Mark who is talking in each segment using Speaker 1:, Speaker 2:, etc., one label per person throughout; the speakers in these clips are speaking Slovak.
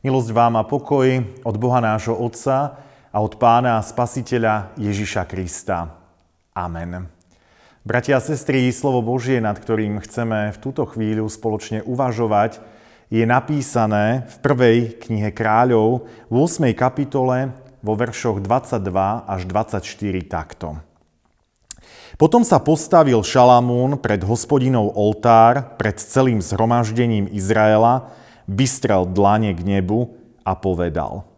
Speaker 1: Milosť vám a pokoj od Boha nášho Otca a od Pána a Spasiteľa Ježiša Krista. Amen. Bratia a sestry, slovo Božie, nad ktorým chceme v túto chvíľu spoločne uvažovať, je napísané v prvej knihe kráľov v 8. kapitole vo veršoch 22 až 24 takto. Potom sa postavil Šalamún pred hospodinov oltár pred celým zhromaždením Izraela vystrel dlane k nebu a povedal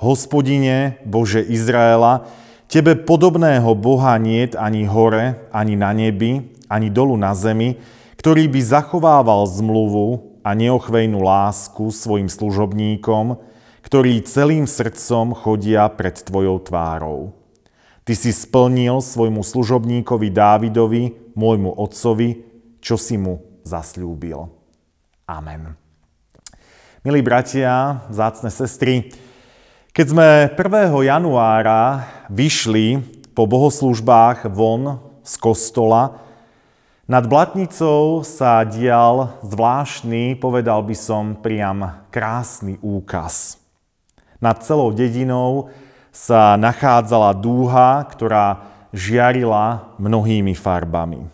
Speaker 1: Hospodine, Bože Izraela, Tebe podobného Boha niet ani hore, ani na nebi, ani dolu na zemi, ktorý by zachovával zmluvu a neochvejnú lásku svojim služobníkom, ktorí celým srdcom chodia pred Tvojou tvárou. Ty si splnil svojmu služobníkovi Dávidovi, môjmu otcovi, čo si mu zasľúbil. Amen. Milí bratia, zácne sestry, keď sme 1. januára vyšli po bohoslužbách von z kostola, nad Blatnicou sa dial zvláštny, povedal by som priam krásny úkaz. Nad celou dedinou sa nachádzala dúha, ktorá žiarila mnohými farbami.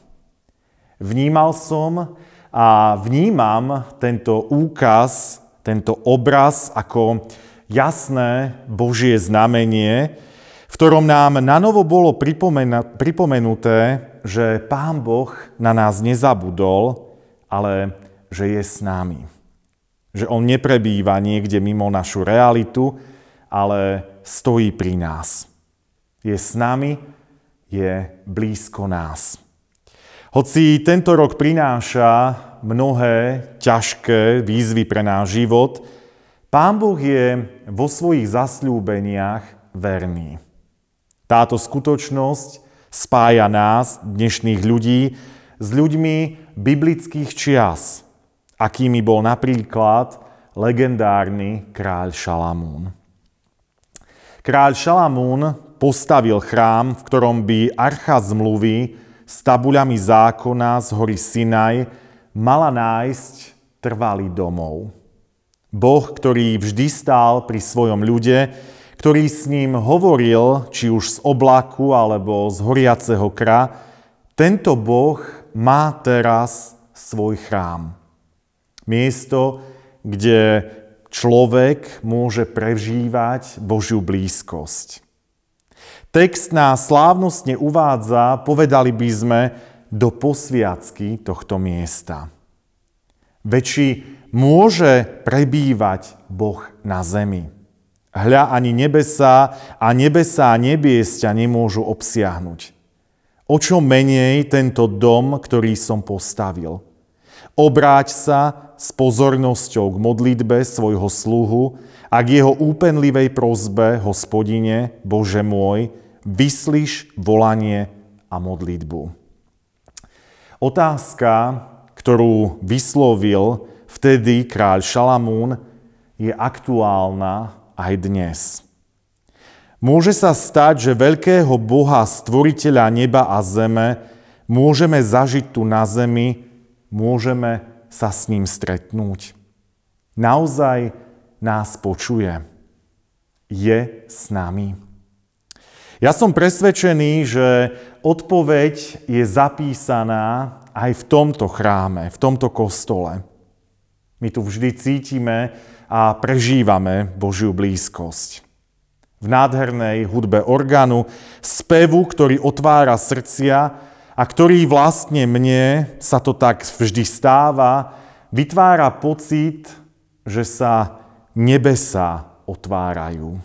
Speaker 1: Vnímal som a vnímam tento úkaz tento obraz ako jasné Božie znamenie, v ktorom nám nanovo bolo pripomenuté, že Pán Boh na nás nezabudol, ale že je s nami. Že On neprebýva niekde mimo našu realitu, ale stojí pri nás. Je s nami, je blízko nás. Hoci tento rok prináša mnohé ťažké výzvy pre náš život, Pán Boh je vo svojich zasľúbeniach verný. Táto skutočnosť spája nás, dnešných ľudí, s ľuďmi biblických čias, akými bol napríklad legendárny kráľ Šalamún. Kráľ Šalamún postavil chrám, v ktorom by archa zmluvy s tabuľami zákona z hory Sinaj mala nájsť trvalý domov. Boh, ktorý vždy stál pri svojom ľude, ktorý s ním hovoril, či už z oblaku alebo z horiaceho kra, tento Boh má teraz svoj chrám. Miesto, kde človek môže prežívať Božiu blízkosť. Text nás slávnostne uvádza, povedali by sme, do posviacky tohto miesta. Veď môže prebývať Boh na zemi. Hľa ani nebesa a nebesa a nebies ťa nemôžu obsiahnuť. O čo menej tento dom, ktorý som postavil. Obráť sa s pozornosťou k modlitbe svojho sluhu a k jeho úpenlivej prozbe, hospodine, Bože môj, vyslíš volanie a modlitbu. Otázka, ktorú vyslovil vtedy kráľ Šalamún, je aktuálna aj dnes. Môže sa stať, že veľkého Boha, stvoriteľa neba a zeme, môžeme zažiť tu na zemi, môžeme sa s ním stretnúť. Naozaj nás počuje. Je s nami. Ja som presvedčený, že odpoveď je zapísaná aj v tomto chráme, v tomto kostole. My tu vždy cítime a prežívame Božiu blízkosť. V nádhernej hudbe orgánu, spevu, ktorý otvára srdcia a ktorý vlastne mne sa to tak vždy stáva, vytvára pocit, že sa nebesa otvárajú.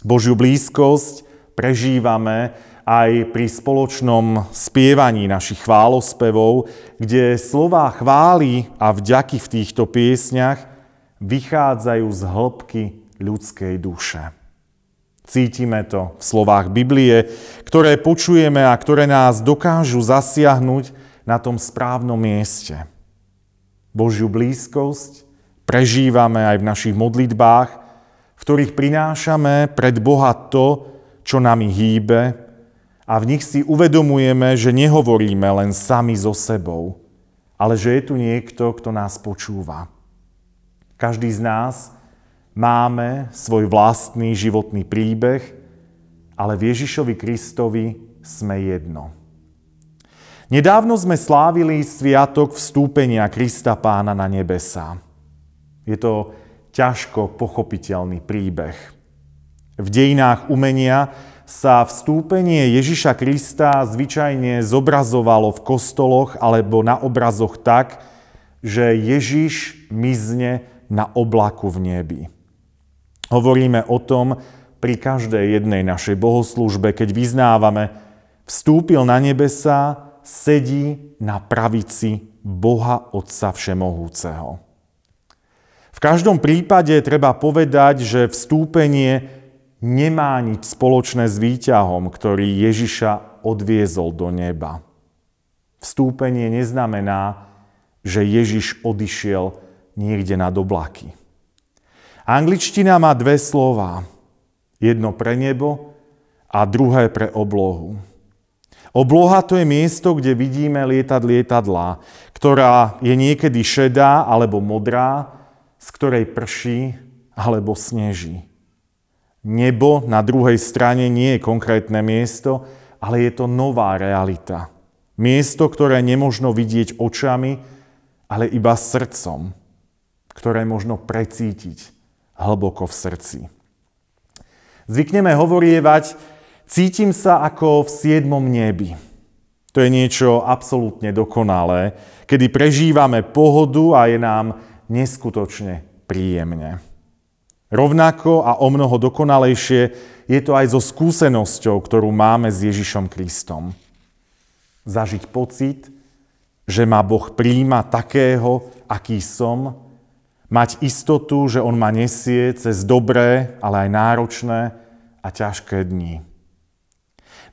Speaker 1: Božiu blízkosť prežívame aj pri spoločnom spievaní našich chválospevov, kde slová chvály a vďaky v týchto piesňach vychádzajú z hĺbky ľudskej duše. Cítime to v slovách Biblie, ktoré počujeme a ktoré nás dokážu zasiahnuť na tom správnom mieste. Božiu blízkosť prežívame aj v našich modlitbách, v ktorých prinášame pred Boha to, čo nami hýbe a v nich si uvedomujeme, že nehovoríme len sami so sebou, ale že je tu niekto, kto nás počúva. Každý z nás máme svoj vlastný životný príbeh, ale v Ježišovi Kristovi sme jedno. Nedávno sme slávili sviatok vstúpenia Krista pána na nebesa. Je to ťažko pochopiteľný príbeh. V dejinách umenia sa vstúpenie Ježiša Krista zvyčajne zobrazovalo v kostoloch alebo na obrazoch tak, že Ježiš mizne na oblaku v nebi. Hovoríme o tom pri každej jednej našej bohoslužbe, keď vyznávame, vstúpil na nebesa, sedí na pravici Boha Otca Všemohúceho. V každom prípade treba povedať, že vstúpenie nemá nič spoločné s výťahom, ktorý Ježiša odviezol do neba. Vstúpenie neznamená, že Ježiš odišiel niekde nad oblaky. Angličtina má dve slova. Jedno pre nebo a druhé pre oblohu. Obloha to je miesto, kde vidíme lietať lietadlá, ktorá je niekedy šedá alebo modrá, z ktorej prší alebo sneží. Nebo na druhej strane nie je konkrétne miesto, ale je to nová realita. Miesto, ktoré nemožno vidieť očami, ale iba srdcom, ktoré možno precítiť hlboko v srdci. Zvykneme hovorievať, Cítim sa ako v siedmom nebi. To je niečo absolútne dokonalé, kedy prežívame pohodu a je nám neskutočne príjemne. Rovnako a o mnoho dokonalejšie je to aj so skúsenosťou, ktorú máme s Ježišom Kristom. Zažiť pocit, že ma Boh príjma takého, aký som, mať istotu, že On ma nesie cez dobré, ale aj náročné a ťažké dni.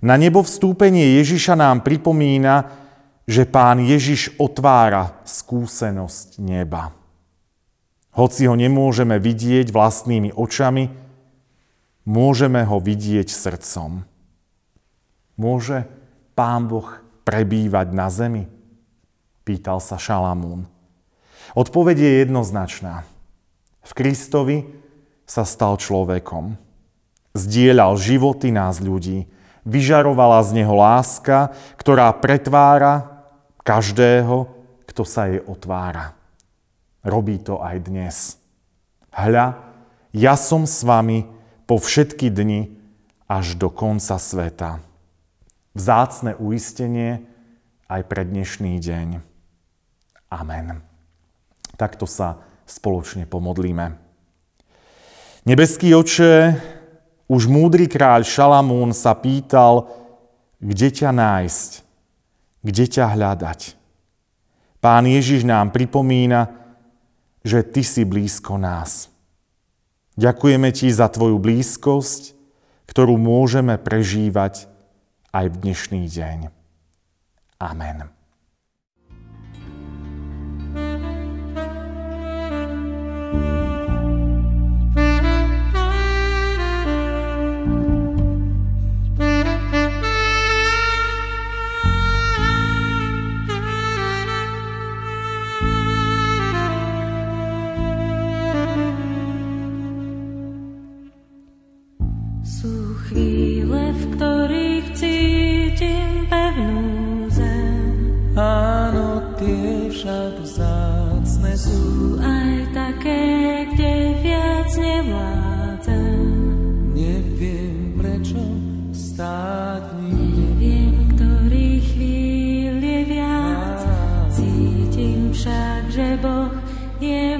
Speaker 1: Na nebo vstúpenie Ježiša nám pripomína, že pán Ježiš otvára skúsenosť neba. Hoci ho nemôžeme vidieť vlastnými očami, môžeme ho vidieť srdcom. Môže pán Boh prebývať na zemi? Pýtal sa Šalamún. Odpoveď je jednoznačná. V Kristovi sa stal človekom. Zdieľal životy nás ľudí, vyžarovala z neho láska, ktorá pretvára každého, kto sa jej otvára. Robí to aj dnes. Hľa, ja som s vami po všetky dni až do konca sveta. Vzácne uistenie aj pre dnešný deň. Amen. Takto sa spoločne pomodlíme. Nebeský oče, už múdry kráľ Šalamún sa pýtal, kde ťa nájsť, kde ťa hľadať. Pán Ježiš nám pripomína, že Ty si blízko nás. Ďakujeme Ti za Tvoju blízkosť, ktorú môžeme prežívať aj v dnešný deň. Amen.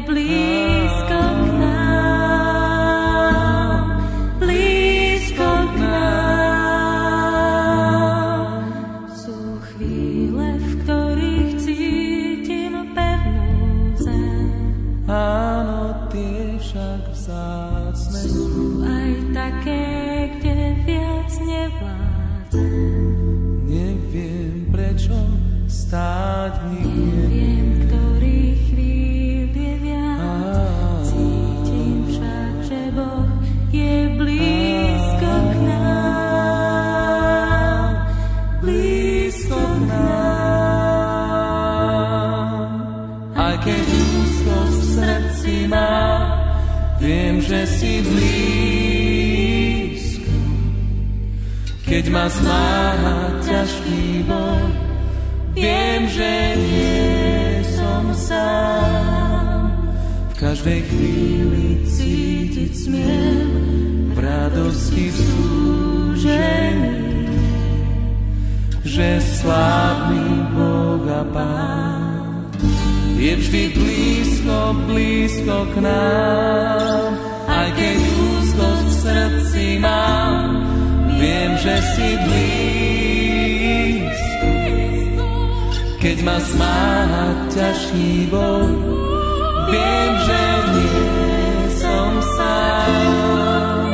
Speaker 2: please. Každej chvíli cítiť smiem v radosti v súžení, že slávny Boh Pán je vždy blízko, blízko k nám. Aj keď úzkosť v srdci mám, viem, že si blízko. Keď ma zmáha ťažký boj, viem, že nie som sám.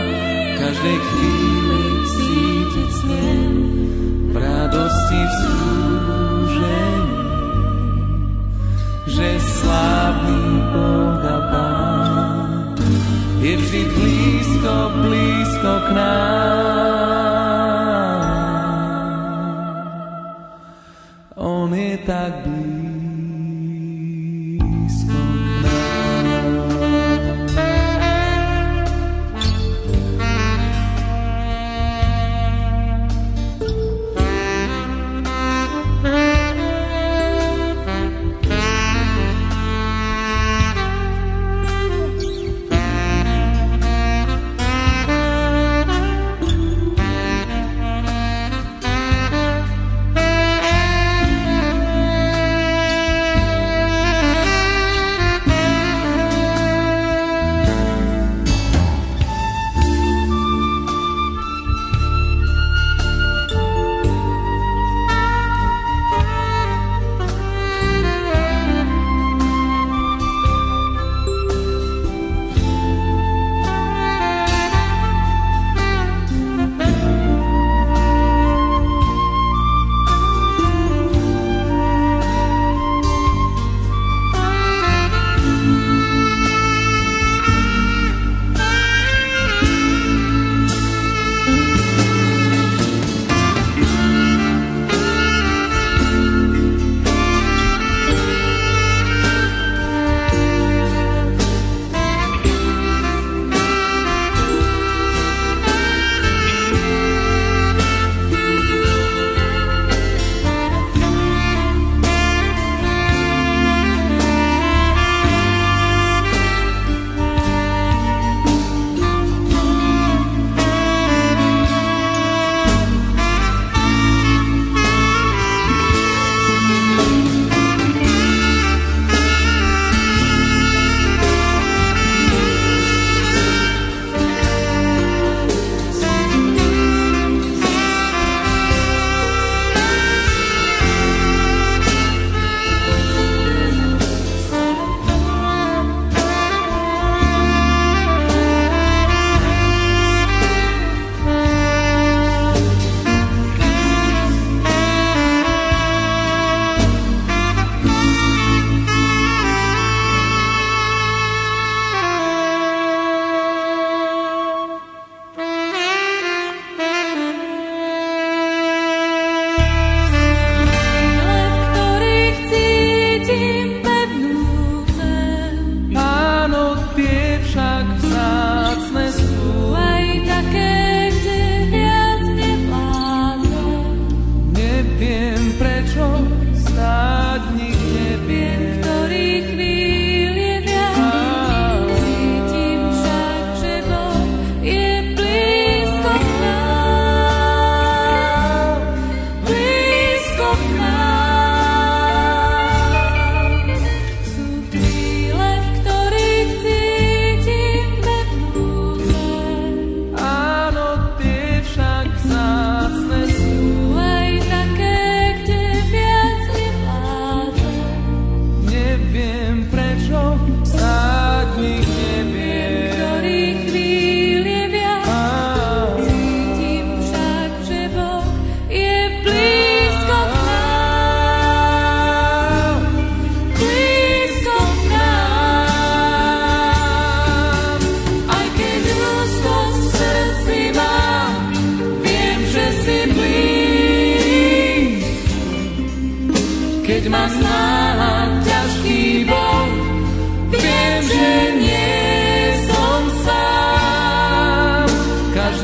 Speaker 2: Každej chvíli cítiť smiem v radosti v súžení, že slávny Boh a Pán je vždy blízko, blízko k nám. On je tak blízko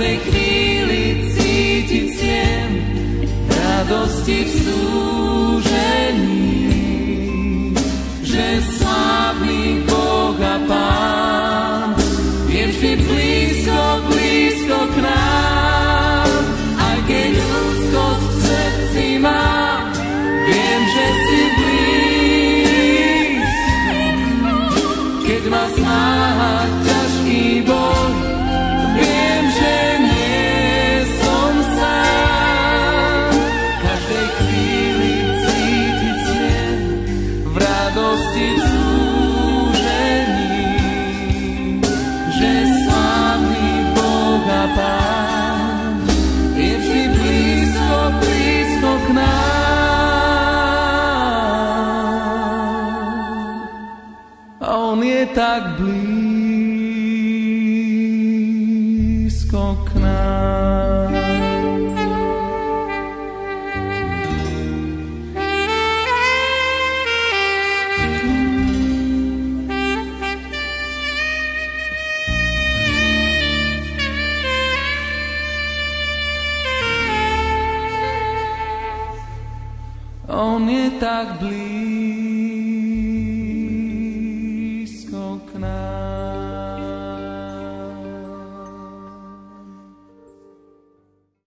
Speaker 2: každej chvíli cítiť sien radosti v súd.